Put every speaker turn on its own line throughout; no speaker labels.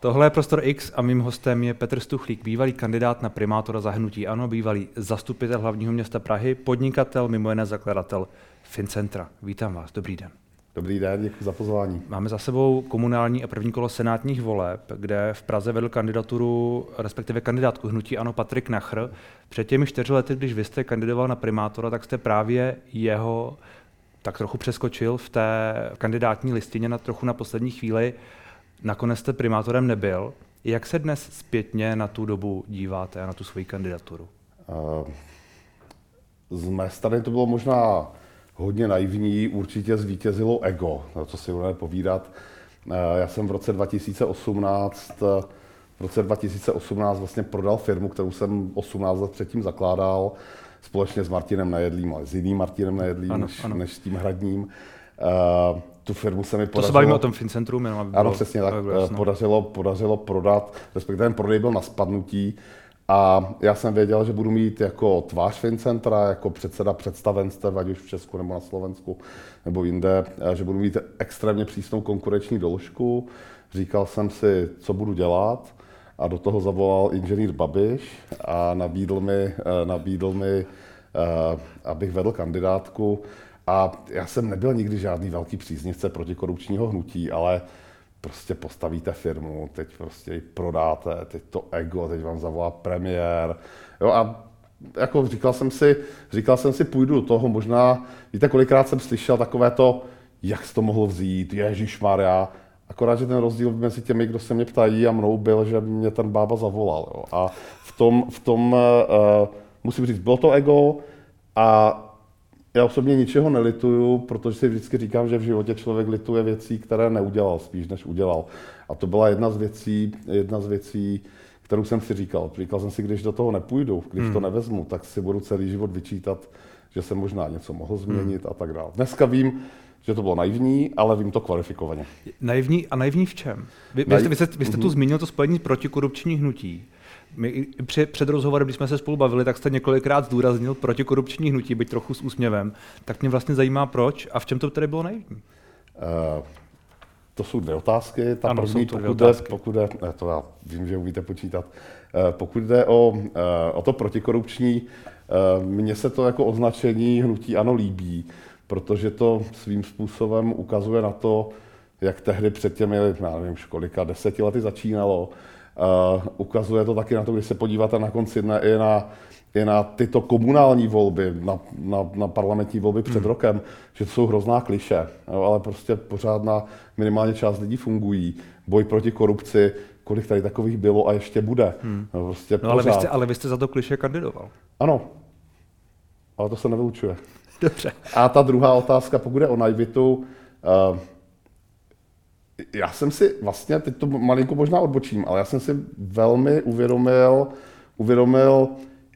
Tohle je Prostor X a mým hostem je Petr Stuchlík, bývalý kandidát na primátora zahnutí ANO, bývalý zastupitel hlavního města Prahy, podnikatel, mimo jiné zakladatel Fincentra. Vítám vás, dobrý den.
Dobrý den, děkuji za pozvání.
Máme za sebou komunální a první kolo senátních voleb, kde v Praze vedl kandidaturu, respektive kandidátku hnutí ANO Patrik Nachr. Před těmi čtyři lety, když vy jste kandidoval na primátora, tak jste právě jeho tak trochu přeskočil v té kandidátní listině na trochu na poslední chvíli. Nakonec jste primátorem nebyl. Jak se dnes zpětně na tu dobu díváte a na tu svoji kandidaturu? Uh,
z mé strany to bylo možná hodně naivní, určitě zvítězilo ego, na co si budeme povídat. Uh, já jsem v roce 2018 v roce 2018 vlastně prodal firmu, kterou jsem 18 let předtím zakládal, společně s Martinem Nejedlým, ale s jiným Martinem Nejedlým, ano, než, ano. než s tím hradním. Uh, tu firmu se mi
podařilo... To se bavíme o tom Fincentru, jenom
aby bylo, Ano, přesně tak. Bylo podařilo, podařilo prodat, respektive ten prodej byl na spadnutí. A já jsem věděl, že budu mít jako tvář Fincentra, jako předseda představenstev, ať už v Česku nebo na Slovensku nebo jinde, že budu mít extrémně přísnou konkurenční doložku. Říkal jsem si, co budu dělat a do toho zavolal inženýr Babiš a nabídl mi, eh, nabídl mi eh, abych vedl kandidátku. A já jsem nebyl nikdy žádný velký příznivce protikorupčního hnutí, ale prostě postavíte firmu, teď prostě ji prodáte, teď to ego, teď vám zavolá premiér. Jo, a jako říkal jsem si, říkal jsem si, půjdu do toho, možná, víte, kolikrát jsem slyšel takové to, jak jsi to mohl vzít, Ježíš Maria. Akorát, že ten rozdíl mezi těmi, kdo se mě ptají a mnou byl, že mě ten bába zavolal. Jo. A v tom, v tom uh, musím říct, bylo to ego a já osobně ničeho nelituju, protože si vždycky říkám, že v životě člověk lituje věcí, které neudělal spíš, než udělal. A to byla jedna z věcí, jedna z věcí, kterou jsem si říkal. Říkal jsem si, když do toho nepůjdu, když hmm. to nevezmu, tak si budu celý život vyčítat, že jsem možná něco mohl změnit hmm. a tak dále. Dneska vím, že to bylo naivní, ale vím to kvalifikovaně.
Naivní a naivní v čem? Vy, vy, jste, vy, jste, vy jste tu mhm. zmínil to spojení protikorupční hnutí my při, před rozhovorem, když jsme se spolu bavili, tak jste několikrát zdůraznil protikorupční hnutí, byť trochu s úsměvem. Tak mě vlastně zajímá, proč a v čem to tedy bylo naivní? Uh,
to jsou dvě otázky. Ta ano, první, pokud jde, pokud jde, ne, to já vím, že umíte počítat, uh, pokud jde o, uh, o to protikorupční, uh, mně se to jako označení hnutí ano líbí, protože to svým způsobem ukazuje na to, jak tehdy před těmi, já nevím, školika, deseti lety začínalo, Uh, ukazuje to taky na to, když se podíváte na konci dne i na, i na tyto komunální volby, na, na, na parlamentní volby před hmm. rokem, že to jsou hrozná kliše, jo, ale prostě pořád na minimálně část lidí fungují. Boj proti korupci, kolik tady takových bylo a ještě bude. Hmm.
No, prostě no, ale, vy jste, ale vy jste za to kliše kandidoval.
Ano, ale to se nevylučuje.
Dobře.
A ta druhá otázka, pokud je o naivitu, uh, já jsem si vlastně, teď to malinko možná odbočím, ale já jsem si velmi uvědomil, uvědomil,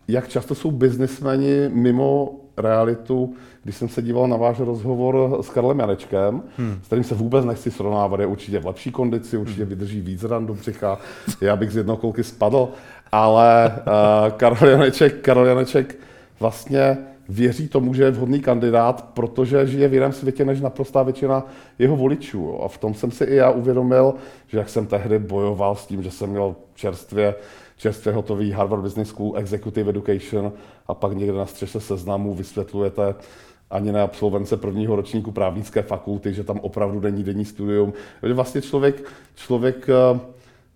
jak často jsou biznismeni mimo realitu, když jsem se díval na váš rozhovor s Karlem Janečkem, hmm. s kterým se vůbec nechci srovnávat, je určitě v lepší kondici, určitě hmm. vydrží víc ran do břicha, já bych z jednokolky spadl, ale uh, Karel Janeček, Karel Janeček vlastně věří tomu, že je vhodný kandidát, protože žije v jiném světě než naprostá většina jeho voličů. A v tom jsem si i já uvědomil, že jak jsem tehdy bojoval s tím, že jsem měl čerstvě, čerstvě hotový Harvard Business School Executive Education a pak někde na střeše seznamu vysvětlujete ani na absolvence prvního ročníku právnické fakulty, že tam opravdu není denní studium. Vlastně člověk, člověk uh,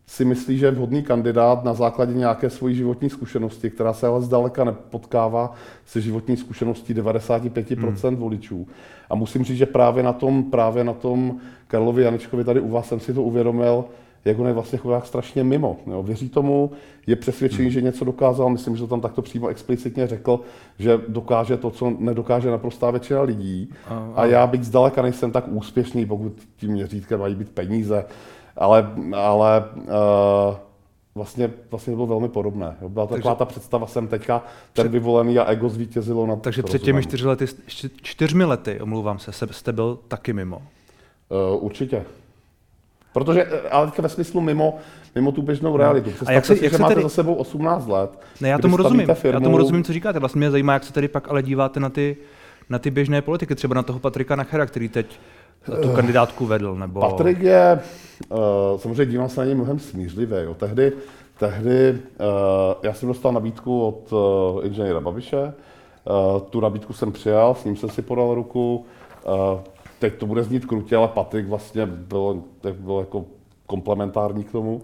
si myslí, že je vhodný kandidát na základě nějaké svojí životní zkušenosti, která se ale zdaleka nepotkává se životní zkušeností 95% hmm. voličů. A musím říct, že právě na tom, právě na tom Karlovi Janečkovi tady u vás jsem si to uvědomil, jak on je vlastně chudák strašně mimo. Jo. Věří tomu, je přesvědčený, hmm. že něco dokázal, myslím, že to tam takto přímo explicitně řekl, že dokáže to, co nedokáže naprostá většina lidí. A, a... a já bych zdaleka nejsem tak úspěšný, pokud tím měřítkem mají být peníze ale, ale uh, vlastně, vlastně bylo velmi podobné. Jo. Byla takže, taková ta představa, jsem teďka ten vyvolený a ego zvítězilo na
Takže před těmi čtyři lety, čtyřmi lety, omlouvám se, jste byl taky mimo.
Uh, určitě. Protože, eh, ale teďka ve smyslu mimo, mimo tu běžnou no. realitu.
a jak se,
si,
jak
že
se
máte
tedy...
za sebou 18 let.
Ne, já tomu rozumím. Firmu... Já tomu rozumím, co říkáte. Vlastně mě zajímá, jak se tedy pak ale díváte na ty, na ty běžné politiky, třeba na toho Patrika Nachera, který teď tu kandidátku vedl? Nebo...
Patrik je, uh, samozřejmě dívám se na něj mnohem smířlivě. Jo. Tehdy, tehdy uh, já jsem dostal nabídku od uh, inženýra Babiše, tu nabídku jsem přijal, s ním jsem si podal ruku. Teď to bude znít krutě, ale Patrik vlastně byl, byl jako komplementární k tomu.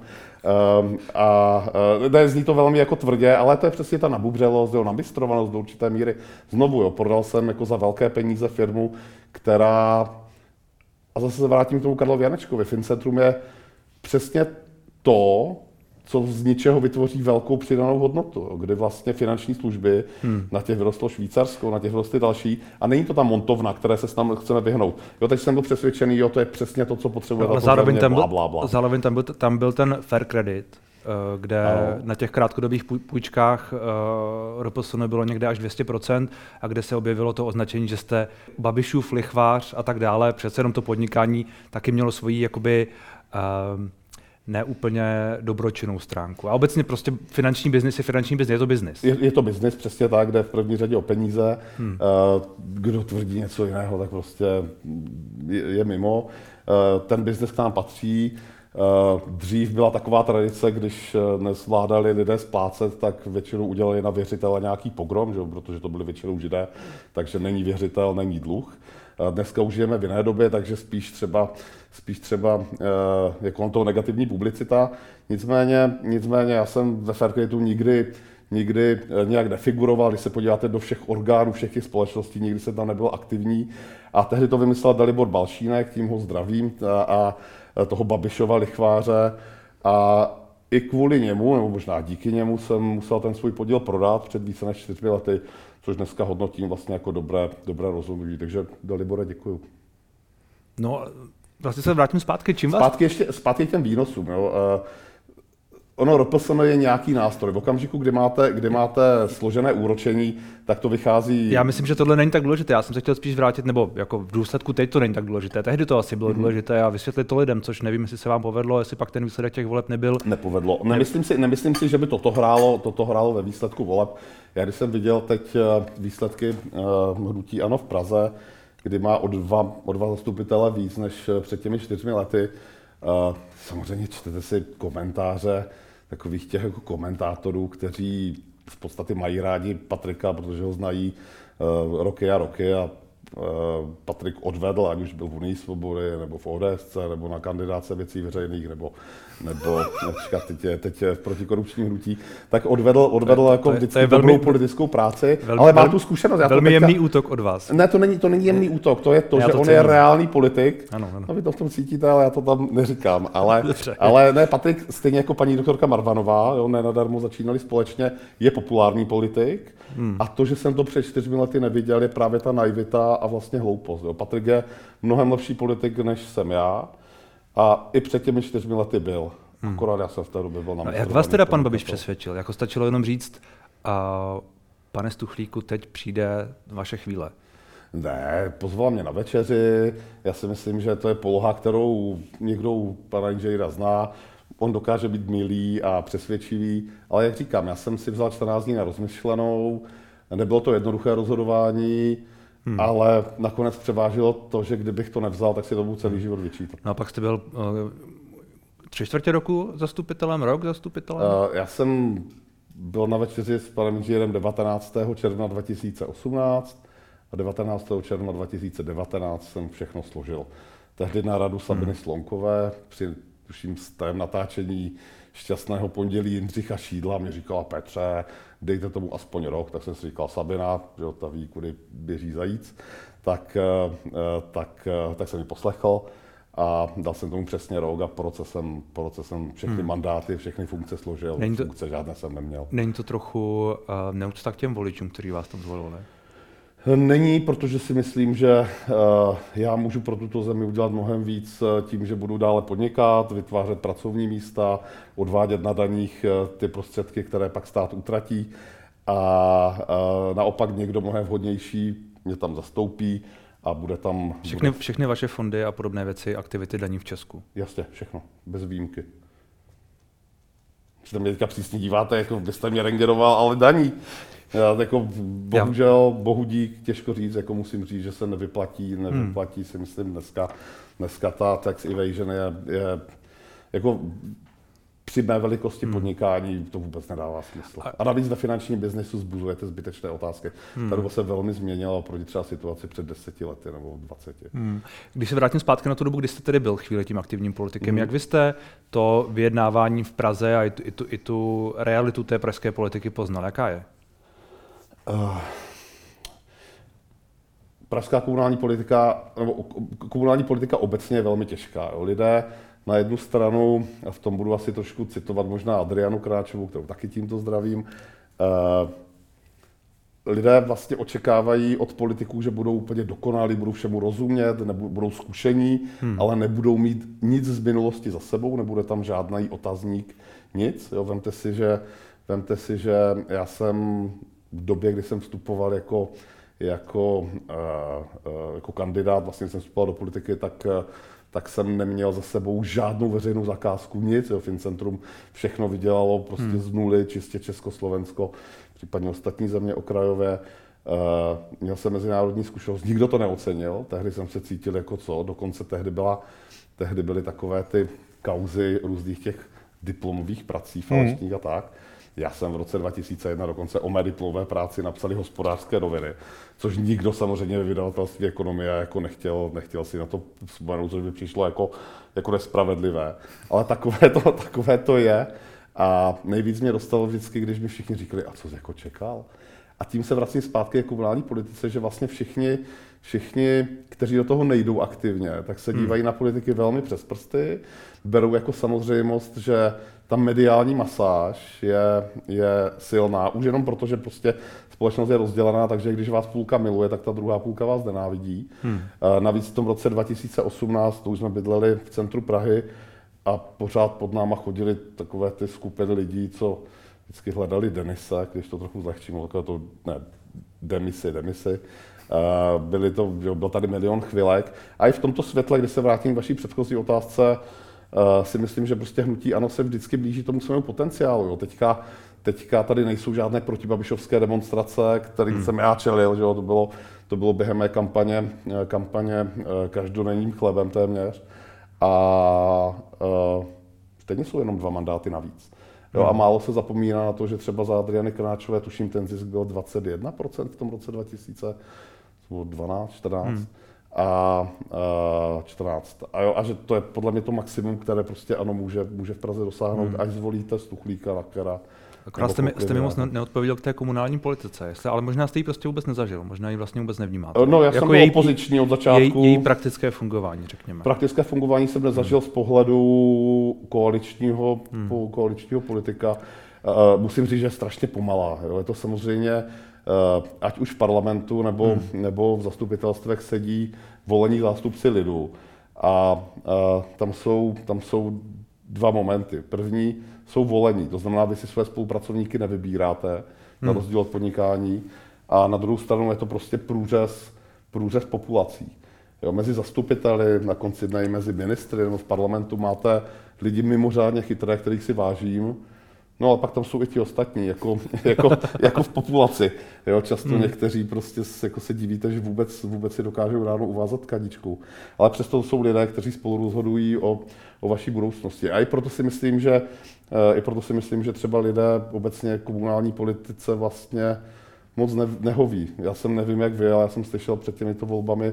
Um, a ne, zní to velmi jako tvrdě, ale to je přesně ta nabubřelost, jo, nabystrovanost do určité míry. Znovu, jo, prodal jsem jako za velké peníze firmu, která, a zase se vrátím k tomu Karlovi Janečkovi, Fincentrum je přesně to, co z ničeho vytvoří velkou přidanou hodnotu, kdy vlastně finanční služby, hmm. na těch vyrostlo Švýcarsko, na těch vyrostly další, a není to ta montovna, které se s námi chceme vyhnout. Jo, teď jsem byl přesvědčený, jo, to je přesně to, co potřebuje.
No, zároveň, tam byl, blá, blá. zároveň tam byl, tam byl ten fair credit, kde ano. na těch krátkodobých půjčkách uh, RPSN bylo někde až 200% a kde se objevilo to označení, že jste Babišův lichvář a tak dále. Přece jenom to podnikání taky mělo svoji jakoby uh, neúplně dobročinnou stránku. A obecně prostě finanční biznis je finanční biznis, je to biznis.
Je, je to biznis přesně tak, kde v první řadě o peníze. Hmm. Uh, kdo tvrdí něco jiného, tak prostě je, je mimo. Uh, ten biznis k nám patří. Uh, dřív byla taková tradice, když nezvládali lidé splácet, tak většinou udělali na věřitele nějaký pogrom, že? protože to byly většinou židé, takže není věřitel, není dluh. Dneska už žijeme v jiné době, takže spíš třeba, spíš třeba je kolem toho negativní publicita. Nicméně, nicméně já jsem ve Faircredatu nikdy nikdy eh, nějak nefiguroval, když se podíváte do všech orgánů, všech těch společností, nikdy se tam nebyl aktivní. A tehdy to vymyslel Dalibor Balšínek, tím ho zdravím, a, a toho Babišova lichváře. A i kvůli němu, nebo možná díky němu, jsem musel ten svůj podíl prodat před více než čtyřmi lety což dneska hodnotím vlastně jako dobré, dobré rozhodnutí. Takže Dalibore, děkuju.
No, vlastně se vrátím zpátky. Čím
vás... Zpátky ještě, zpátky těm výnosům. Jo. Ono RPSN je nějaký nástroj. V okamžiku, kdy máte, kdy máte složené úročení, tak to vychází...
Já myslím, že tohle není tak důležité. Já jsem se chtěl spíš vrátit, nebo jako v důsledku teď to není tak důležité. Tehdy to asi bylo mm-hmm. důležité a vysvětlit to lidem, což nevím, jestli se vám povedlo, jestli pak ten výsledek těch voleb nebyl.
Nepovedlo. Nemyslím si, nemyslím si že by toto hrálo, toto hrálo ve výsledku voleb. Já když jsem viděl teď eh, výsledky uh, hnutí ANO v Praze, kdy má o dva, o dva zastupitele víc než eh, před těmi čtyřmi lety, samozřejmě čtete si komentáře, takových těch jako komentátorů, kteří v podstatě mají rádi Patrika, protože ho znají uh, roky a roky a Patrik odvedl, ať už byl v Unii svobody, nebo v ODS, nebo na kandidáce věcí veřejných, nebo nebo například teď je, teď je v protikorupčním hnutí, tak odvedl, odvedl to, jako to je, vždycky to je velmi, politickou práci, velmi, ale má tu zkušenost.
Já velmi to teďka, jemný útok od vás.
Ne, to není, to není jemný útok, to je to, já že to on cením. je reálný politik. Ano, ano. A vy to v tom cítíte, ale já to tam neříkám. Ale, ale ne, Patrik, stejně jako paní doktorka Marvanová, jo, ne nadarmo začínali společně, je populární politik. Hmm. A to, že jsem to před čtyřmi lety neviděl, je právě ta naivita a vlastně hloupost. Jo. Patrik je mnohem lepší politik, než jsem já. A i před těmi čtyřmi lety byl. Hmm. Akorát já jsem v té době byl na no,
Jak vás teda pan Babiš přesvědčil? Jako stačilo jenom říct, a pane Stuchlíku, teď přijde vaše chvíle.
Ne, pozval mě na večeři. Já si myslím, že to je poloha, kterou někdo u pana inženýra zná. On dokáže být milý a přesvědčivý, ale jak říkám, já jsem si vzal 14 dní na rozmyšlenou, nebylo to jednoduché rozhodování, Hmm. Ale nakonec převážilo to, že kdybych to nevzal, tak si to budu celý život vyčítat.
No a pak jste byl uh, tři čtvrtě roku zastupitelem, rok zastupitelem?
Uh, já jsem byl na večeři s panem inženýrem 19. června 2018 a 19. června 2019 jsem všechno složil. Tehdy na radu Sabiny hmm. Slonkové při tuším z tém natáčení šťastného pondělí Jindřicha Šídla mi říkala Petře, dejte tomu aspoň rok, tak jsem si říkal Sabina, že ta ví, kudy běží zajíc, tak, eh, eh, tak, eh, tak jsem ji poslechl a dal jsem tomu přesně rok a po roce jsem, po roce jsem všechny hmm. mandáty, všechny funkce složil, není to, funkce žádné jsem neměl.
Není to trochu uh, neúcta k těm voličům, kteří vás tam zvolili?
Není, protože si myslím, že uh, já můžu pro tuto zemi udělat mnohem víc tím, že budu dále podnikat, vytvářet pracovní místa, odvádět na daních uh, ty prostředky, které pak stát utratí a naopak někdo mnohem vhodnější mě tam zastoupí a bude tam...
Všechny, bude... všechny vaše fondy a podobné věci, aktivity daní v Česku?
Jasně, všechno, bez výjimky. že mě teďka přísně díváte, jako byste mě rengeroval, ale daní. Já, jako, bohužel, bohu dík, těžko říct, jako musím říct, že se nevyplatí, nevyplatí hmm. si myslím dneska, dneska ta tax evasion je, je jako při mé velikosti hmm. podnikání to vůbec nedává smysl. A navíc ve finančním biznesu zbuzujete zbytečné otázky. Hmm. Ta doba se velmi změnila oproti třeba situaci před deseti lety nebo dvaceti. Hmm.
Když se vrátím zpátky na tu dobu, kdy jste tedy byl chvíli tím aktivním politikem, hmm. jak vy jste to vyjednávání v Praze a i tu, i tu, i tu realitu té pražské politiky poznal? Jaká je? Uh,
pražská komunální politika, nebo komunální politika obecně je velmi těžká. Jo. Lidé na jednu stranu, a v tom budu asi trošku citovat možná Adrianu Kráčovou, kterou taky tímto zdravím, eh, lidé vlastně očekávají od politiků, že budou úplně dokonalí, budou všemu rozumět, nebudou, budou zkušení, hmm. ale nebudou mít nic z minulosti za sebou, nebude tam žádný otazník, nic. Jo, vemte, si, že, vemte si, že já jsem v době, kdy jsem vstupoval jako, jako, uh, uh, jako kandidát, vlastně jsem vstupoval do politiky, tak uh, tak jsem neměl za sebou žádnou veřejnou zakázku, nic. Jo. Fincentrum všechno vydělalo prostě hmm. z nuly, čistě Československo, případně ostatní země okrajové. Uh, měl jsem mezinárodní zkušenost, nikdo to neocenil, tehdy jsem se cítil jako co, dokonce tehdy, byla, tehdy byly takové ty kauzy různých těch diplomových prací falešních hmm. a tak. Já jsem v roce 2001 dokonce o mé diplomové práci napsali hospodářské noviny, což nikdo samozřejmě ve vydavatelství ekonomie jako nechtěl, nechtěl si na to vzpomenout, což by přišlo jako, jako nespravedlivé. Ale takové to, takové to je. A nejvíc mě dostalo vždycky, když mi všichni říkali, a co jsi jako čekal? A tím se vracím zpátky k komunální politice, že vlastně všichni, všichni, kteří do toho nejdou aktivně, tak se hmm. dívají hmm. na politiky velmi přes prsty, berou jako samozřejmost, že ta mediální masáž je, je silná, už jenom proto, že prostě společnost je rozdělená, takže když vás půlka miluje, tak ta druhá půlka vás nenávidí. Hmm. Navíc v tom roce 2018, to už jsme bydleli v centru Prahy a pořád pod náma chodili takové ty skupiny lidí, co vždycky hledali Denise, když to trochu zlehčím, takové to, ne, demisy, demisy. Byly to, byl tady milion chvilek. A i v tomto světle, kdy se vrátím k vaší předchozí otázce, si myslím, že prostě hnutí ano se vždycky blíží tomu svému potenciálu. Jo. Teďka, teďka tady nejsou žádné protibabišovské demonstrace, kterým hmm. jsem já čelil, že jo. To, bylo, to bylo během mé kampaně, eh, kampaně uh, každodenním chlebem téměř. A uh, stejně jsou jenom dva mandáty navíc. Jo, hmm. a málo se zapomíná na to, že třeba za Adriany Kráčové, tuším, ten zisk byl 21% v tom roce 2000, 12, 14. Hmm a uh, 14. A, jo, a že to je podle mě to maximum, které prostě ano může, může v Praze dosáhnout, hmm. až zvolíte Stuchlíka, Lakera.
Akorát jste mi, jste mi moc neodpověděl k té komunální politice, jestli, ale možná jste ji prostě vůbec nezažil, možná ji vlastně vůbec nevnímáte.
No, já jako jsem byl její, opoziční od začátku.
Její, její praktické fungování, řekněme.
Praktické fungování jsem nezažil hmm. z pohledu koaličního, hmm. koaličního politika. Uh, musím říct, že je strašně pomalá. Jo. Je to samozřejmě ať už v parlamentu nebo, hmm. nebo v zastupitelstvech sedí volení zástupci lidu. A, a tam, jsou, tam jsou dva momenty. První jsou volení, to znamená, vy si své spolupracovníky nevybíráte, hmm. na rozdíl od podnikání. A na druhou stranu je to prostě průřez, průřez populací. Jo, mezi zastupiteli, na konci dne i mezi ministry nebo v parlamentu máte lidi mimořádně chytré, kterých si vážím, No a pak tam jsou i ti ostatní, jako, jako, jako v populaci. Jo, často hmm. někteří prostě se, jako se divíte, že vůbec, vůbec si dokážou ráno uvázat kadičku. Ale přesto jsou lidé, kteří spolu rozhodují o, o vaší budoucnosti. A i proto si myslím, že, eh, i proto si myslím, že třeba lidé obecně komunální politice vlastně moc ne, nehoví. Já jsem nevím, jak vy, ale já jsem slyšel před těmito volbami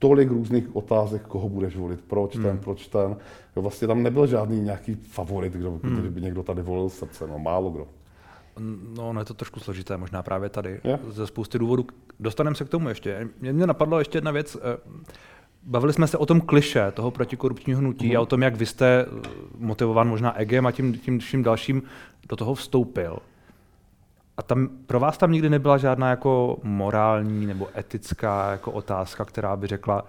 tolik různých otázek, koho budeš volit, proč hmm. ten, proč ten. Jo, vlastně tam nebyl žádný nějaký favorit, kdo, hmm. by někdo tady volil srdce, no málo kdo.
No, no je to trošku složité, možná právě tady, je? ze spousty důvodů. Dostaneme se k tomu ještě. Mě, mě napadla ještě jedna věc. Eh, bavili jsme se o tom kliše toho protikorupčního hnutí hmm. a o tom, jak vy jste eh, motivován možná egem a tím, tím, tím dalším do toho vstoupil. A tam, pro vás tam nikdy nebyla žádná jako morální nebo etická jako otázka, která by řekla,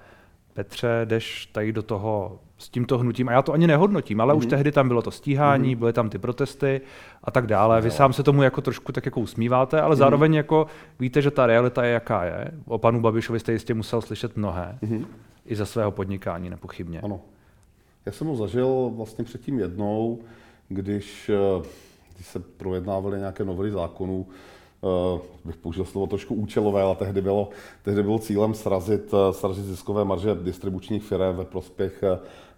Petře, jdeš tady do toho s tímto hnutím, a já to ani nehodnotím, ale mm-hmm. už mhm. tehdy tam bylo to stíhání, mm-hmm. byly tam ty protesty a tak dále. Vy no. sám se tomu jako trošku tak jako usmíváte, ale mm-hmm. zároveň jako víte, že ta realita je jaká je. O panu Babišovi jste jistě musel slyšet mnohé, mm-hmm. i za svého podnikání nepochybně.
Ano. Já jsem ho zažil vlastně předtím jednou, když, eh, když se projednávaly nějaké novely zákonů, uh, bych použil slovo trošku účelové, ale tehdy bylo, tehdy bylo cílem srazit, srazit ziskové marže distribučních firm ve prospěch,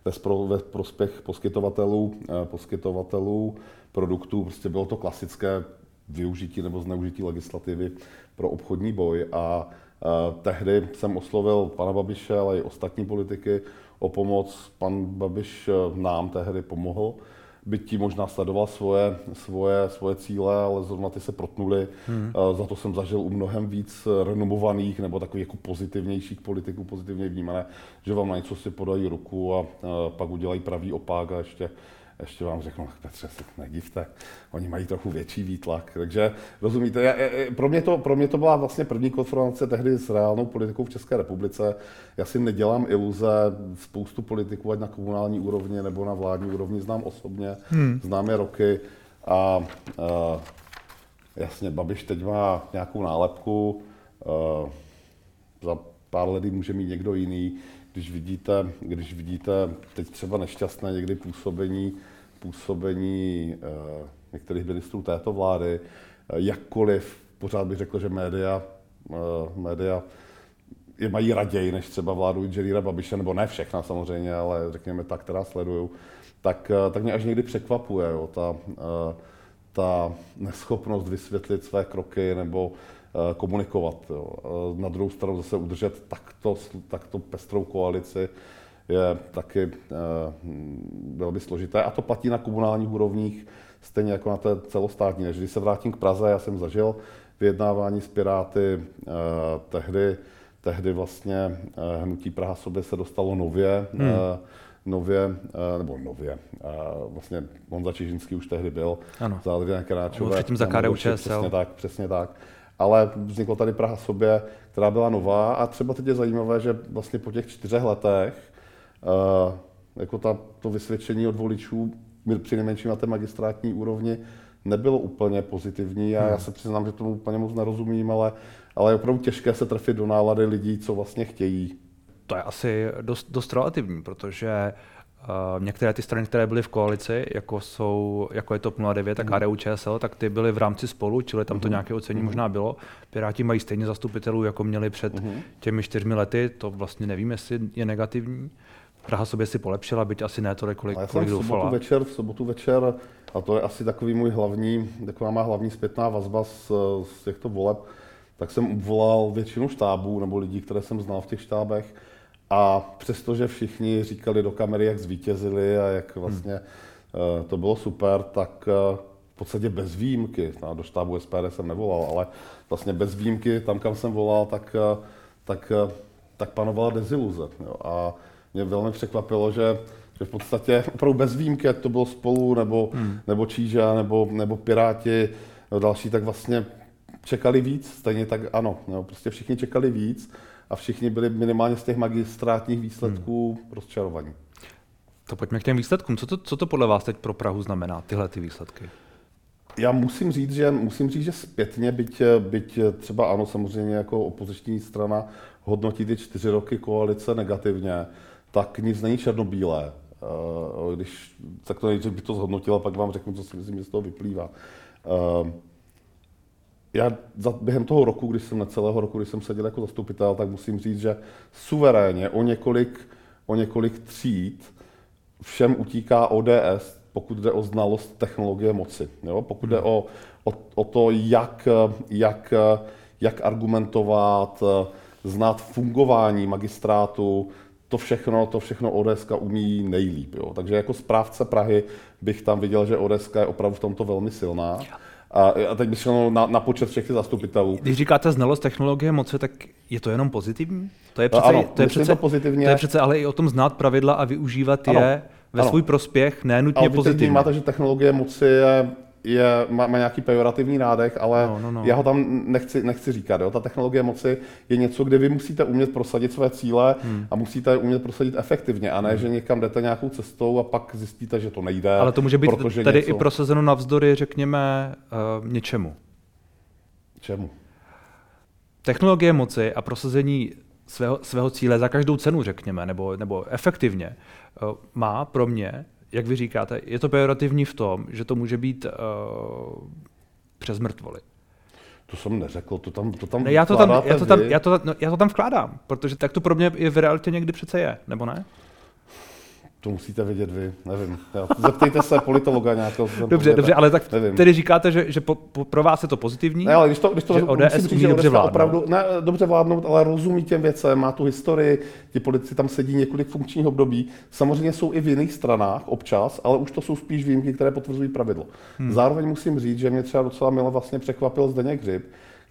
ve, spro, ve prospěch poskytovatelů, poskytovatelů produktů. Prostě bylo to klasické využití nebo zneužití legislativy pro obchodní boj a tehdy jsem oslovil pana Babiše, ale i ostatní politiky o pomoc. Pan Babiš nám tehdy pomohl byť ti možná sledoval svoje, svoje, svoje cíle, ale zrovna ty se protnuly. Hmm. Za to jsem zažil u mnohem víc renomovaných nebo takových jako pozitivnějších politiků, pozitivně vnímané, že vám na něco si podají ruku a pak udělají pravý opak a ještě ještě vám řeknu, Petře, se nedivte, oni mají trochu větší výtlak. Takže rozumíte, já, pro, mě to, pro mě to byla vlastně první konfrontace tehdy s reálnou politikou v České republice. Já si nedělám iluze, spoustu politiků, ať na komunální úrovni nebo na vládní úrovni, znám osobně, hmm. znám je roky a, a jasně, Babiš teď má nějakou nálepku, a, za pár let může mít někdo jiný když vidíte, když vidíte teď třeba nešťastné někdy působení, působení eh, některých ministrů této vlády, eh, jakkoliv pořád bych řekl, že média, eh, média je mají raději než třeba vládu inženýra Babiše, nebo ne všechna samozřejmě, ale řekněme ta, která sledují, tak, tak mě až někdy překvapuje jo, ta, ta neschopnost vysvětlit své kroky nebo komunikovat. Jo. Na druhou stranu zase udržet takto, takto pestrou koalici je taky eh, velmi složité. A to platí na komunálních úrovních, stejně jako na té celostátní. Když se vrátím k Praze, já jsem zažil vyjednávání s Piráty eh, tehdy, tehdy vlastně hnutí Praha sobě se dostalo nově, hmm. nově, nebo nově, vlastně Honza Čižinský už tehdy byl,
ano.
za Adriana Kráčové.
Předtím za KDU
Přesně tak, přesně tak ale vznikla tady Praha sobě, která byla nová a třeba teď je zajímavé, že vlastně po těch čtyřech letech jako ta, to vysvědčení od voličů při nejmenším na té magistrátní úrovni nebylo úplně pozitivní a hmm. já se přiznám, že tomu úplně moc nerozumím, ale, ale je opravdu těžké se trefit do nálady lidí, co vlastně chtějí.
To je asi dost, dost relativní, protože Uh, některé ty strany, které byly v koalici, jako, jsou, jako je TOP 09 a KDU ČSL, tak ty byly v rámci spolu, čili tam to mm. nějaké ocení mm. možná bylo. Piráti mají stejně zastupitelů, jako měli před mm. těmi čtyřmi lety, to vlastně nevím, jestli je negativní. Praha sobě si polepšila, byť asi ne tolik, kolik, kolik
doufala. V sobotu večer, v sobotu večer, a to je asi takový můj hlavní, taková má hlavní zpětná vazba z, z těchto voleb, tak jsem obvolal většinu štábů nebo lidí, které jsem znal v těch štábech a přestože všichni říkali do kamery, jak zvítězili a jak vlastně hmm. to bylo super, tak eh, v podstatě bez výjimky, no, do štábu SPD jsem nevolal, ale vlastně bez výjimky, tam kam jsem volal, tak, eh, tak, tak panovala deziluze. Jo. A mě velmi překvapilo, že, že v podstatě opravdu bez výjimky, ať to bylo spolu, nebo, hmm. nebo Číža, nebo, nebo Piráti, no další, tak vlastně čekali víc, stejně tak ano, jo, prostě všichni čekali víc a všichni byli minimálně z těch magistrátních výsledků hmm. rozčarovaní.
To pojďme k těm výsledkům. Co to, co to podle vás teď pro Prahu znamená, tyhle ty výsledky?
Já musím říct, že, musím říct, že zpětně, byť, byť třeba ano, samozřejmě jako opoziční strana hodnotí ty čtyři roky koalice negativně, tak nic není černobílé. Eh, když tak to nejdřív by to zhodnotila, pak vám řeknu, co si myslím, že z toho vyplývá. Eh, já za, během toho roku, když jsem celého roku, když jsem seděl jako zastupitel, tak musím říct, že suverénně o několik, o několik tříd všem utíká ODS, pokud jde o znalost technologie moci. Jo? Pokud jde o, o, o to, jak, jak, jak argumentovat, znát fungování magistrátu, to všechno, to všechno ODS umí nejlíp. Jo? Takže jako správce Prahy bych tam viděl, že ODS je opravdu v tomto velmi silná. A, a teď bych na, na počet všech těch zastupitelů.
Když říkáte znalost technologie moci, tak je to jenom pozitivní? To je přece,
ano,
to je přece,
to pozitivně.
To je přece ale i o tom znát pravidla a využívat ano, je ve ano. svůj prospěch, ne nutně pozitivně.
máte, že technologie moci je je, má, má nějaký pejorativní nádech, ale no, no, no. já ho tam nechci, nechci říkat. Jo. Ta technologie moci je něco, kde vy musíte umět prosadit své cíle hmm. a musíte umět prosadit efektivně, a ne, hmm. že někam jdete nějakou cestou a pak zjistíte, že to nejde.
Ale to může být tady něco... i prosazeno navzdory, řekněme, uh, něčemu.
Čemu?
Technologie moci a prosazení svého, svého cíle za každou cenu, řekněme, nebo, nebo efektivně, uh, má pro mě jak vy říkáte, je to pejorativní v tom, že to může být uh, přes mrtvoly.
To jsem neřekl, to tam, to tam
ne, já, to tam, já, to tam, já, to, no, já to tam vkládám, protože tak to pro mě i v realitě někdy přece je, nebo ne?
To musíte vědět vy, nevím. Já, zeptejte se politologa nějakého.
Dobře, dobře, ale tak nevím. tedy říkáte, že, že po, po, pro vás je to pozitivní?
Ne, ale když to, když to že ODS říct, umí dobře vládnout. Opravdu, ne, dobře vládnout, ale rozumí těm věcem, má tu historii, ti politici tam sedí několik funkčních období. Samozřejmě jsou i v jiných stranách občas, ale už to jsou spíš výjimky, které potvrzují pravidlo. Hmm. Zároveň musím říct, že mě třeba docela milé vlastně překvapil Zdeněk Hřib,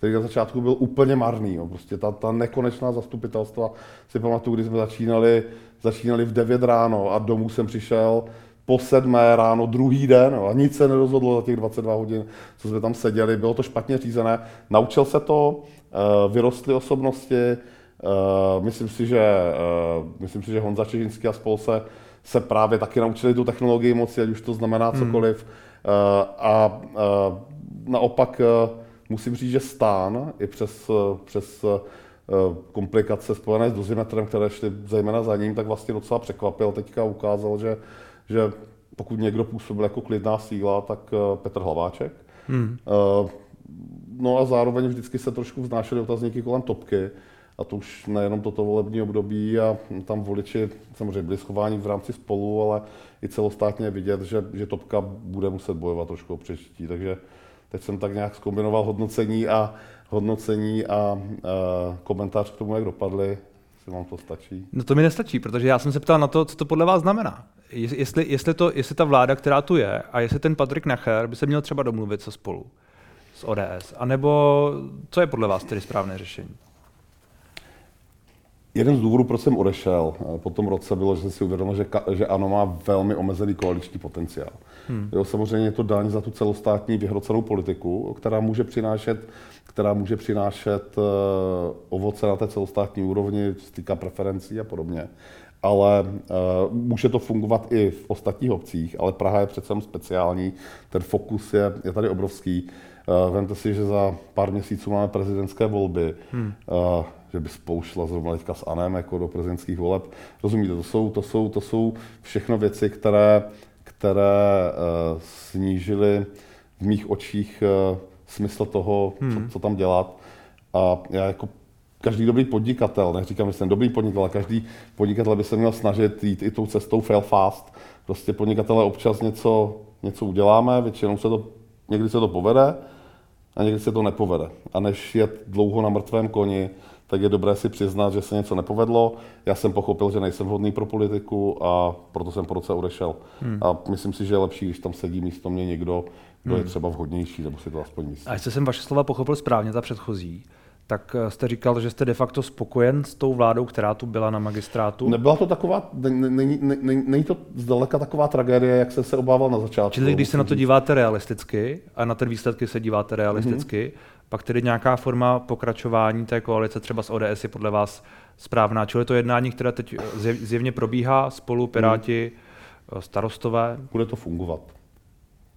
který na začátku byl úplně marný. Jo. Prostě ta, ta nekonečná zastupitelstva si pamatuju, když jsme začínali začínali v 9 ráno a domů jsem přišel po sedmé ráno druhý den jo, a nic se nerozhodlo za těch 22 hodin, co jsme tam seděli. Bylo to špatně řízené. Naučil se to, eh, vyrostly osobnosti. Eh, myslím si, že, eh, myslím si, že Honza Čežinský a spol se, se právě taky naučili tu technologii moci, ať už to znamená hmm. cokoliv. Hmm. A naopak musím říct, že stán i přes, přes Eh, komplikace spojené s dozimetrem, které šly zejména za ním, tak vlastně docela překvapil. Teďka ukázal, že, že pokud někdo působil jako klidná síla, tak eh, Petr Hlaváček. Hmm. Eh, no a zároveň vždycky se trošku vznášely otazníky kolem topky. A to už nejenom toto volební období a tam voliči samozřejmě byli schováni v rámci spolu, ale i celostátně vidět, že, že topka bude muset bojovat trošku o přežití. Takže teď jsem tak nějak zkombinoval hodnocení a, hodnocení a, a komentář k tomu, jak dopadly, jestli vám to stačí.
No to mi nestačí, protože já jsem se ptal na to, co to podle vás znamená. Jestli, jestli, to, jestli ta vláda, která tu je, a jestli ten Patrik Nacher by se měl třeba domluvit se spolu s ODS, anebo co je podle vás tedy správné řešení?
Jeden z důvodů, proč jsem odešel eh, po tom roce, bylo, že jsem si uvědomil, že, že ANO má velmi omezený koaliční potenciál. Hmm. Jo, samozřejmě je to daň za tu celostátní vyhrocenou politiku, která může přinášet, která může přinášet uh, ovoce na té celostátní úrovni, co se týká preferencí a podobně. Ale uh, může to fungovat i v ostatních obcích, ale Praha je přece speciální, ten fokus je, je tady obrovský. Uh, vemte si, že za pár měsíců máme prezidentské volby. Hmm. Uh, že by spoušla zrovna teďka s Anem jako do prezidentských voleb. Rozumíte, to jsou, to jsou, to jsou všechno věci, které, které uh, snížily v mých očích uh, smysl toho, hmm. co, co tam dělat. A já jako každý dobrý podnikatel, neříkám, že jsem dobrý podnikatel, ale každý podnikatel by se měl snažit jít i tou cestou fail fast. Prostě podnikatele občas něco, něco uděláme, většinou se to, někdy se to povede a někdy se to nepovede. A než je dlouho na mrtvém koni, tak je dobré si přiznat, že se něco nepovedlo. Já jsem pochopil, že nejsem vhodný pro politiku a proto jsem po roce odešel. Hmm. A myslím si, že je lepší, když tam sedí místo mě někdo, kdo hmm. je třeba vhodnější, nebo si to aspoň myslí.
A jestli jsem vaše slova pochopil správně, ta předchozí, tak eh, jste říkal, že jste de facto spokojen s tou vládou, která tu byla na magistrátu?
Nebyla to taková, není, není, není to zdaleka taková tragédie, jak jsem se obával na začátku.
Čili když se na to díváte realisticky a na ten výsledky se díváte realisticky, mm-hmm pak tedy nějaká forma pokračování té koalice třeba s ODS je podle vás správná. Čili to jednání, které teď zjevně probíhá, spolu Piráti, hmm. starostové.
Bude to fungovat.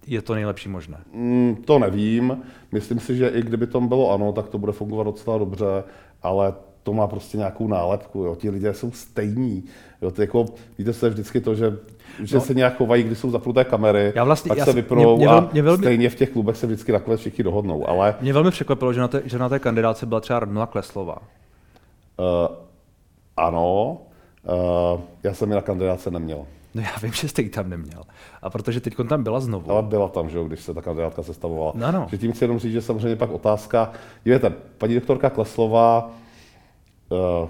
Je to nejlepší možné?
Mm, to nevím. Myslím si, že i kdyby to bylo ano, tak to bude fungovat docela dobře, ale to má prostě nějakou nálepku. Jo. Ti lidé jsou stejní. Jo. To jako, víte se vždycky to, že že no. se nějak chovají, když jsou zapnuté kamery, já vlastně, pak já se vypnou mě, mě, a mě velmi, stejně v těch klubech se vždycky nakonec všichni dohodnou. Ale...
Mě velmi překvapilo, že na té, že na té kandidáce byla třeba Radmila Kleslova.
Uh, ano, uh, já jsem ji na kandidáce neměl.
No já vím, že jste ji tam neměl. A protože teď tam byla znovu.
Ale byla tam, že jo, když se ta kandidátka sestavovala. No, no. Že tím chci jenom říct, že samozřejmě pak otázka, dívejte, paní doktorka Kleslová, uh,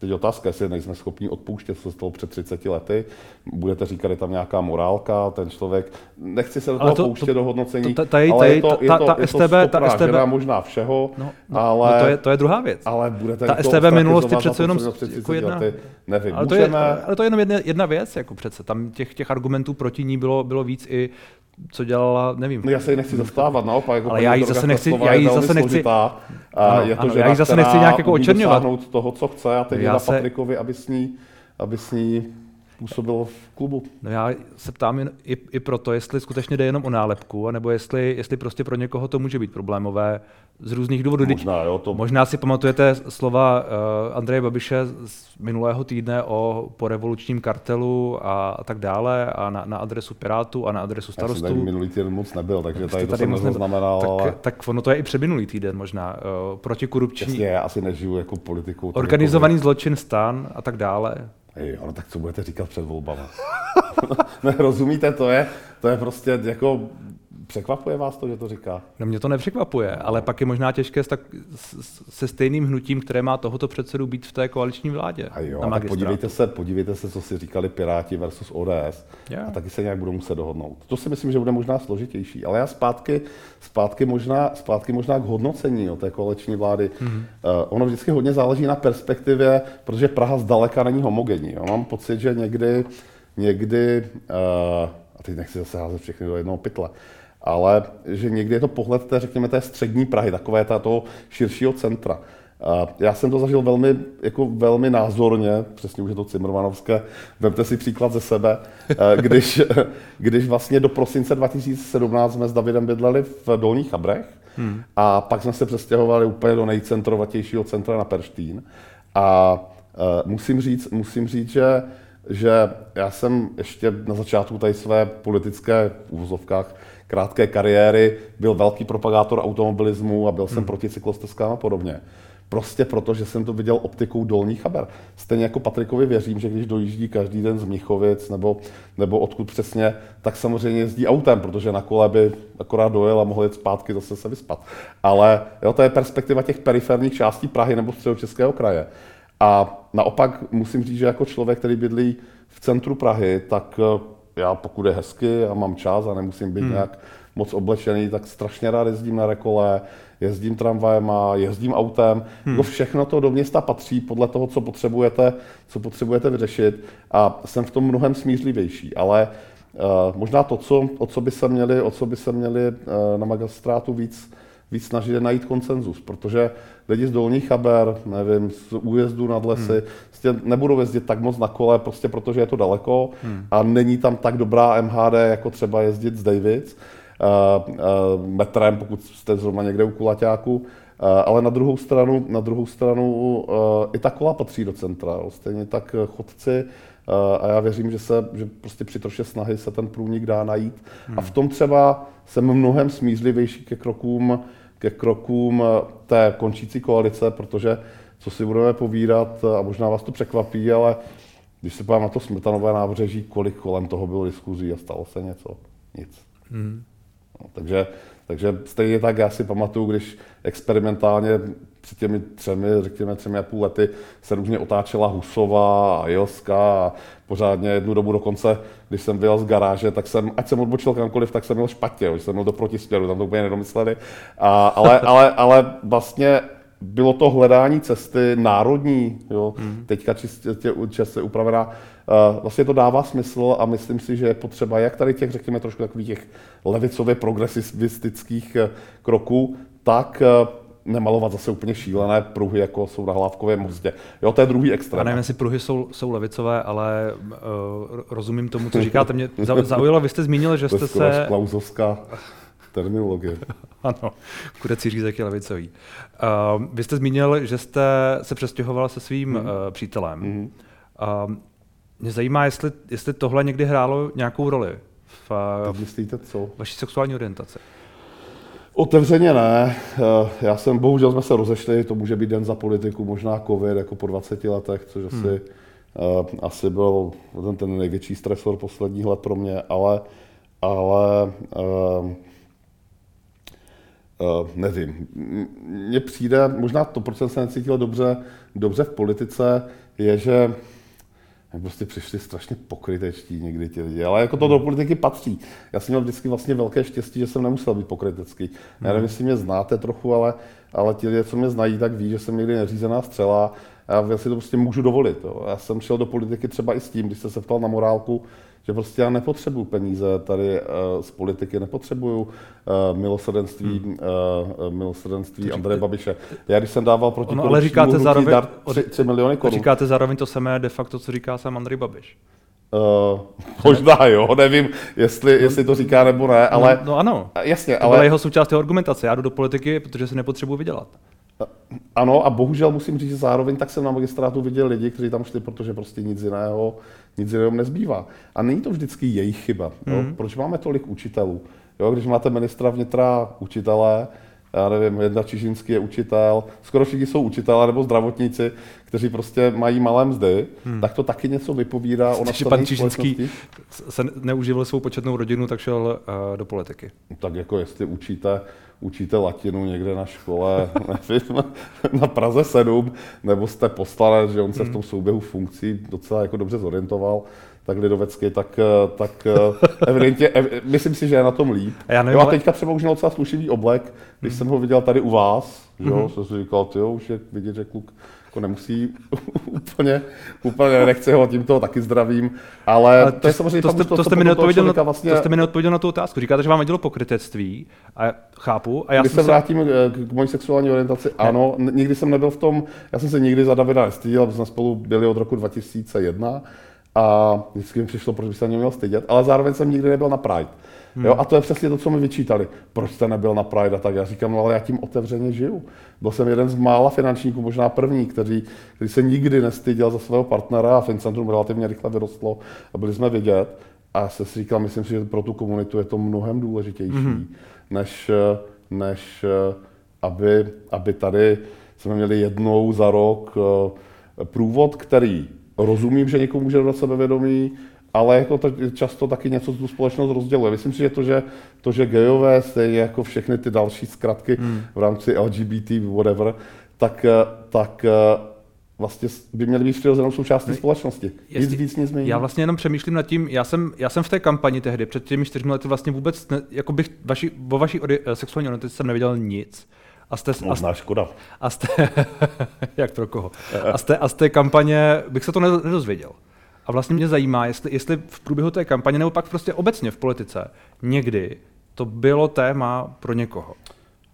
Teď otázka, jestli nejsme schopni odpouštět, co se stalo před 30 lety. Budete říkat, je tam nějaká morálka, ten člověk, nechci se do toho to, pouštět to, do hodnocení, to, tady, ale je to, je to, ta, je to STB, ta STB, možná všeho, no, no, ale...
No to, je, to je druhá věc.
Ale budete
ta STB minulosti přece jenom jako jedna...
Lety, nevím,
ale, to je, ale to je jenom jedna, jedna věc, jako přece. Tam těch, těch argumentů proti ní bylo, bylo víc i co dělala, nevím.
No já se jí nechci zastávat, naopak. Jako
ale já jí zase nechci, já jí zase nechci,
a ano, je to ano, žena,
já jí zase nechci nějak jako očerňovat.
toho, co chce a teď já na se... Patrikovi, aby s ní, aby s ní působil v klubu.
No já se ptám jen i, i proto, jestli skutečně jde jenom o nálepku, nebo jestli, jestli prostě pro někoho to může být problémové z různých důvodů.
Možná, jo, to...
Možná si pamatujete slova uh, Andreje Babiše z minulého týdne o porevolučním kartelu a, a tak dále a na, na adresu Pirátů a na adresu starostů. Já
jsem tady minulý týden moc nebyl, takže tady, tady to jsem neznamenal.
Tak,
ale...
tak ono to je i před týden možná. Uh, protikorupční...
Jasně, já asi nežiju jako politikou.
Organizovaný jako... zločin stan a tak dále.
Ej, ale tak co budete říkat před volbama? ne, rozumíte, to je, to je prostě jako Překvapuje vás to, že to říká?
No mě to nepřekvapuje, ale pak je možná těžké tak, se stejným hnutím, které má tohoto předsedu být v té koaliční vládě.
A jo, tak podívejte se, podívejte se, co si říkali Piráti versus ODS. Yeah. A taky se nějak budou muset dohodnout. To si myslím, že bude možná složitější. Ale já zpátky, zpátky, možná, zpátky možná k hodnocení o té koaliční vlády. Mm-hmm. Uh, ono vždycky hodně záleží na perspektivě, protože Praha zdaleka není homogenní. Jo. Mám pocit, že někdy, někdy uh, a teď nechci zase házet všechny do jednoho pytle, ale že někdy je to pohled té, řekněme, té střední Prahy, takové ta toho širšího centra. Já jsem to zažil velmi, jako velmi názorně, přesně už je to Cimrmanovské, vemte si příklad ze sebe, když, když vlastně do prosince 2017 jsme s Davidem bydleli v Dolních Chabrech hmm. a pak jsme se přestěhovali úplně do nejcentrovatějšího centra na Perštín. A musím říct, musím říct že, že já jsem ještě na začátku tady své politické v úvozovkách krátké kariéry byl velký propagátor automobilismu a byl jsem hmm. proti cyklostezkám a podobně. Prostě proto, že jsem to viděl optikou dolní chaber. Stejně jako Patrikovi věřím, že když dojíždí každý den z Michovic nebo, nebo odkud přesně, tak samozřejmě jezdí autem, protože na kole by akorát dojel a mohl jít zpátky zase se vyspat. Ale jo, to je perspektiva těch periferních částí Prahy nebo středočeského kraje. A naopak musím říct, že jako člověk, který bydlí v centru Prahy, tak já pokud je hezky a mám čas a nemusím být hmm. nějak moc oblečený, tak strašně rád jezdím na rekole, jezdím tramvajem a jezdím autem. Hmm. To všechno to do města patří podle toho, co potřebujete, co potřebujete vyřešit a jsem v tom mnohem smířlivější. Ale uh, možná to, co, o co by se měli, o co by se měli uh, na magistrátu víc víc snažit najít konsenzus, protože lidi z Dolních Chaber, nevím, z újezdu nad lesy, hmm. prostě nebudou jezdit tak moc na kole, prostě protože je to daleko hmm. a není tam tak dobrá MHD, jako třeba jezdit z Davids, uh, uh, metrem, pokud jste zrovna někde u Kulaťáku, uh, ale na druhou stranu, na druhou stranu i ta kola patří do centra. Stejně tak chodci a já věřím, že, se, že prostě při troše snahy se ten průnik dá najít. Hmm. A v tom třeba jsem mnohem smířlivější ke krokům, ke krokům té končící koalice, protože co si budeme povídat, a možná vás to překvapí, ale když se podívám na to smetanové nábřeží, kolik kolem toho bylo diskuzí a stalo se něco? Nic. Hmm. No, takže, takže stejně tak já si pamatuju, když experimentálně před těmi třemi, řekněme třemi a půl lety se různě otáčela Husova a Joska a pořádně jednu dobu dokonce, když jsem vyjel z garáže, tak jsem, ať jsem odbočil kamkoliv, tak jsem měl špatně, už jsem měl do protisměru, tam to úplně nedomysleli. A, ale, ale, ale vlastně bylo to hledání cesty národní, jo, mm. teďka čistě, čistě upravená. Uh, vlastně to dává smysl a myslím si, že je potřeba jak tady těch, řekněme, trošku takových těch levicově progresivistických eh, kroků, tak uh, nemalovat zase úplně šílené pruhy, jako jsou na Hlávkově mostě. Jo, to je druhý extrém. Já
nevím, jestli pruhy jsou, jsou levicové, ale uh, rozumím tomu, co říkáte. Mě zaujalo, vy jste zmínil, že jste se...
Klauzovská terminologie.
ano, kudecí řízek je levicový. Uh, vy jste zmínil, že jste se přestěhoval se svým mm. uh, přítelem. Mm. Uh, mě zajímá, jestli, jestli tohle někdy hrálo nějakou roli v,
uh, myslíte co?
vaší sexuální orientaci.
Otevřeně ne. Eh, já jsem, bohužel jsme se rozešli, to může být den za politiku, možná covid, jako po 20 letech, což asi, hmm. uh, asi byl ten, ten největší stresor posledních let pro mě, ale, ale uh, nevím. Mně přijde, možná to, proč jsem se necítil dobře, dobře v politice, je, že prostě přišli strašně pokrytečtí někdy ti lidi, ale jako to do politiky patří. Já jsem měl vždycky vlastně velké štěstí, že jsem nemusel být pokrytecký. Já nevím, jestli mě znáte trochu, ale, ale ti lidé, co mě znají, tak ví, že jsem někdy neřízená střela já si to prostě můžu dovolit. Jo. Já jsem šel do politiky třeba i s tím, když jste se ptal na morálku, že prostě já nepotřebuju peníze tady uh, z politiky, nepotřebuju uh, milosrdenství, hmm. uh, milosrdenství Andreje Babiše. Já když jsem dával proti
no, ale říkáte zároveň,
dar 3, 3 miliony korun.
Říkáte zároveň to samé de facto, co říká sám Andrej Babiš.
Uh, možná jo, nevím, jestli, jestli to říká nebo ne, ale...
No, no ano,
jasně,
to
ale...
byla jeho součást jeho argumentace. Já jdu do politiky, protože se nepotřebuji vydělat.
Ano, a bohužel musím říct, že zároveň tak jsem na magistrátu viděl lidi, kteří tam šli, protože prostě nic jiného, nic jiného nezbývá. A není to vždycky jejich chyba. Mm. Jo? Proč máme tolik učitelů? Jo, když máte ministra vnitra učitele, já nevím, jedna Čižinský je učitel, skoro všichni jsou učitelé nebo zdravotníci, kteří prostě mají malé mzdy, hmm. tak to taky něco vypovídá o nastavení pan Čižinský
se neuživil svou početnou rodinu, tak šel uh, do politiky.
Tak jako jestli učíte, učíte latinu někde na škole, nevím, na Praze 7, nebo jste poslanec, že on se hmm. v tom souběhu funkcí docela jako dobře zorientoval, tak lidovecky, tak, eh, tak eh, evidentně, ev, myslím si, že je na tom líp. A, já nevím, jo, a teďka třeba už měl docela slušivý oblek, když mm. jsem ho viděl tady u vás, mm-hmm. jo, jsem si říkal, jo, už je vidět, že kluk jako nemusí úplně, úplně nechci ho tímto taky zdravím, ale, ale to, to je samozřejmě
to, jste, to, to, jste mi neodpověděl na, vlastně... to jste mi neodpověděl na tu otázku. Říkáte, že vám vadilo pokrytectví a chápu. A já
Když se vrátím k, k mojí sexuální orientaci, ne. ano, nikdy jsem nebyl v tom, já jsem se nikdy za Davida nestyděl, jsme spolu byli od roku 2001, a vždycky mi přišlo, proč bych se měl stydět, ale zároveň jsem nikdy nebyl na Pride. Hmm. Jo, a to je přesně to, co mi vyčítali. Proč jste nebyl na Pride? A tak já říkám, no ale já tím otevřeně žiju. Byl jsem jeden z mála finančníků, možná první, který, který se nikdy nestyděl za svého partnera a Fincentrum relativně rychle vyrostlo a byli jsme vidět. A já se si říkal, myslím si, že pro tu komunitu je to mnohem důležitější, hmm. než, než aby, aby tady jsme měli jednou za rok eh, průvod, který rozumím, že někomu může dodat sebevědomí, ale jako to často taky něco tu společnost rozděluje. Myslím si, že to, že, to, že gejové, stejně jako všechny ty další zkratky hmm. v rámci LGBT, whatever, tak, tak vlastně by měly být přirozenou součástí společnosti. Jestli, nic víc, nic méně.
Já vlastně jenom přemýšlím nad tím, já jsem, já jsem v té kampani tehdy, před těmi čtyřmi lety vlastně vůbec, ne, jako bych vaši, o vaší ori, sexuální orientaci jsem nevěděl nic.
A jste, Možná
a,
škoda.
A jste, jak pro koho? A z, té, a z té kampaně bych se to nedozvěděl. A vlastně mě zajímá, jestli, jestli v průběhu té kampaně, nebo pak prostě obecně v politice, někdy to bylo téma pro někoho.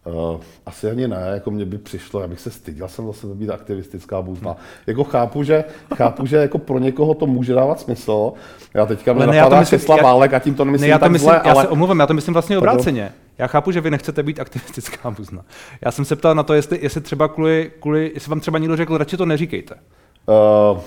Uh, asi ani ne, jako mě by přišlo, já bych se styděl jsem za sebe být aktivistická buzna. Hmm. Jako chápu, že, chápu, že jako pro někoho to může dávat smysl. Já teďka mě ne, napadá Česlav Válek a tím to nemyslím ne,
já to
tak
myslím,
zle,
já ale... se omluvím, já to myslím vlastně obráceně. Já chápu, že vy nechcete být aktivistická buzna. Já jsem se ptal na to, jestli, jestli třeba kvůli, kvůli, jestli vám třeba někdo řekl, radši to neříkejte.
Uh,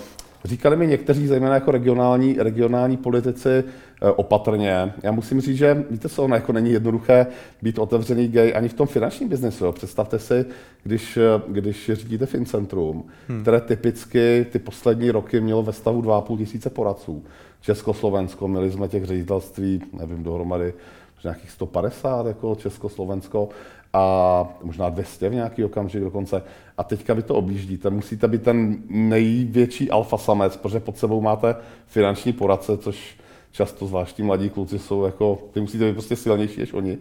Říkali mi někteří, zejména jako regionální, regionální politici, eh, opatrně. Já musím říct, že víte co, ono jako není jednoduché být otevřený gay ani v tom finančním biznesu. Představte si, když, eh, když řídíte Fincentrum, hmm. které typicky ty poslední roky mělo ve stavu 2,5 tisíce poradců. Československo, měli jsme těch ředitelství, nevím, dohromady nějakých 150, jako Československo a možná 200 v nějaký okamžik dokonce. A teďka vy to objíždíte, musíte být ten největší alfa samec, protože pod sebou máte finanční poradce, což často zvláštní mladí kluci jsou jako, ty musíte být prostě silnější než oni.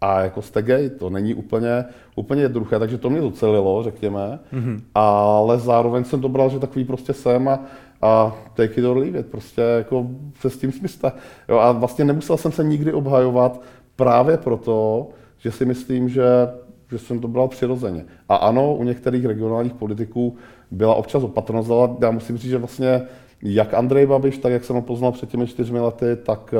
A jako jste gay, to není úplně, úplně jednoduché, takže to mě docelilo, řekněme. Mm-hmm. Ale zároveň jsem to bral, že takový prostě jsem a, a take it or leave it, prostě jako se s tím smyslte. Jo, a vlastně nemusel jsem se nikdy obhajovat právě proto, že si myslím, že, že jsem to bral přirozeně. A ano, u některých regionálních politiků byla občas opatrnost, ale já musím říct, že vlastně jak Andrej Babiš, tak jak jsem ho poznal před těmi čtyřmi lety, tak,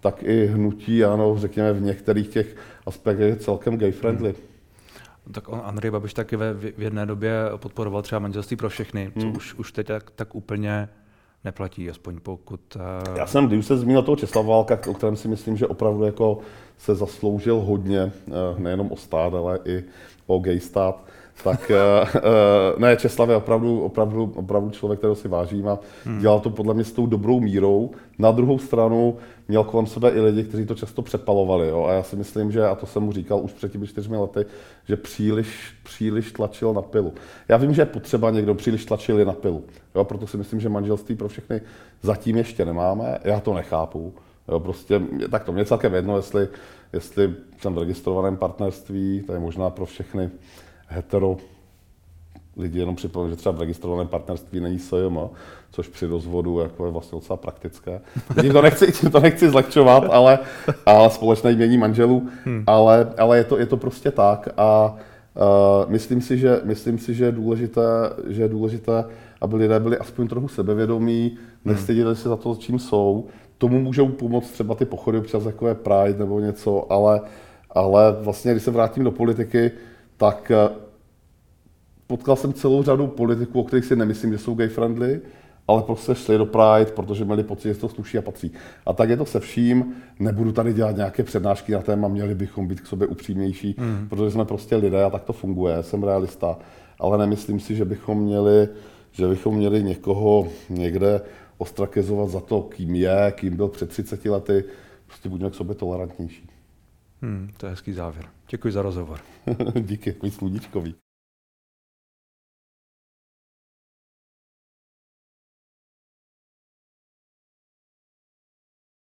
tak i hnutí, ano, řekněme v některých těch aspektech je celkem gay-friendly. Hmm.
Tak on, Andrej Babiš taky ve, v jedné době podporoval třeba manželství pro všechny, co hmm. už, už teď tak, tak úplně neplatí, aspoň pokud...
Uh... Já jsem, když se zmínil toho Česlava Válka, o kterém si myslím, že opravdu jako se zasloužil hodně, eh, nejenom o stát, ale i o gay stát, tak uh, ne, Česlav je opravdu, opravdu, opravdu člověk, kterého si vážím a hmm. dělal to podle mě s tou dobrou mírou. Na druhou stranu měl kolem sebe i lidi, kteří to často přepalovali. Jo? A já si myslím, že, a to jsem mu říkal už před těmi čtyřmi lety, že příliš, příliš tlačil na pilu. Já vím, že je potřeba někdo příliš tlačil na pilu. Jo? Proto si myslím, že manželství pro všechny zatím ještě nemáme. Já to nechápu. Jo? Prostě, tak to mě celkem jedno, jestli, jestli jsem v registrovaném partnerství, to je možná pro všechny hetero lidi jenom připomínám, že třeba v registrovaném partnerství není SJM, což při rozvodu jako je vlastně docela praktické. Tím to nechci, tím to nechci zlehčovat, ale, ale společné jmění manželů, hmm. ale, ale je, to, je to prostě tak a uh, myslím si, že, myslím si, že, je důležité, že je důležité, aby lidé byli aspoň trochu sebevědomí, nestyděli se za to, čím jsou. Tomu můžou pomoct třeba ty pochody občas, jako je Pride nebo něco, ale, ale vlastně, když se vrátím do politiky, tak eh, potkal jsem celou řadu politiků, o kterých si nemyslím, že jsou gay-friendly, ale prostě šli do Pride, protože měli pocit, že to sluší a patří. A tak je to se vším. Nebudu tady dělat nějaké přednášky na téma, měli bychom být k sobě upřímnější, mm. protože jsme prostě lidé a tak to funguje, jsem realista. Ale nemyslím si, že bychom měli, že bychom měli někoho někde ostrakizovat za to, kým je, kým byl před 30 lety. Prostě buďme k sobě tolerantnější.
Hmm, to je hezký závěr. Děkuji za rozhovor.
Díky, takový sluníčkový.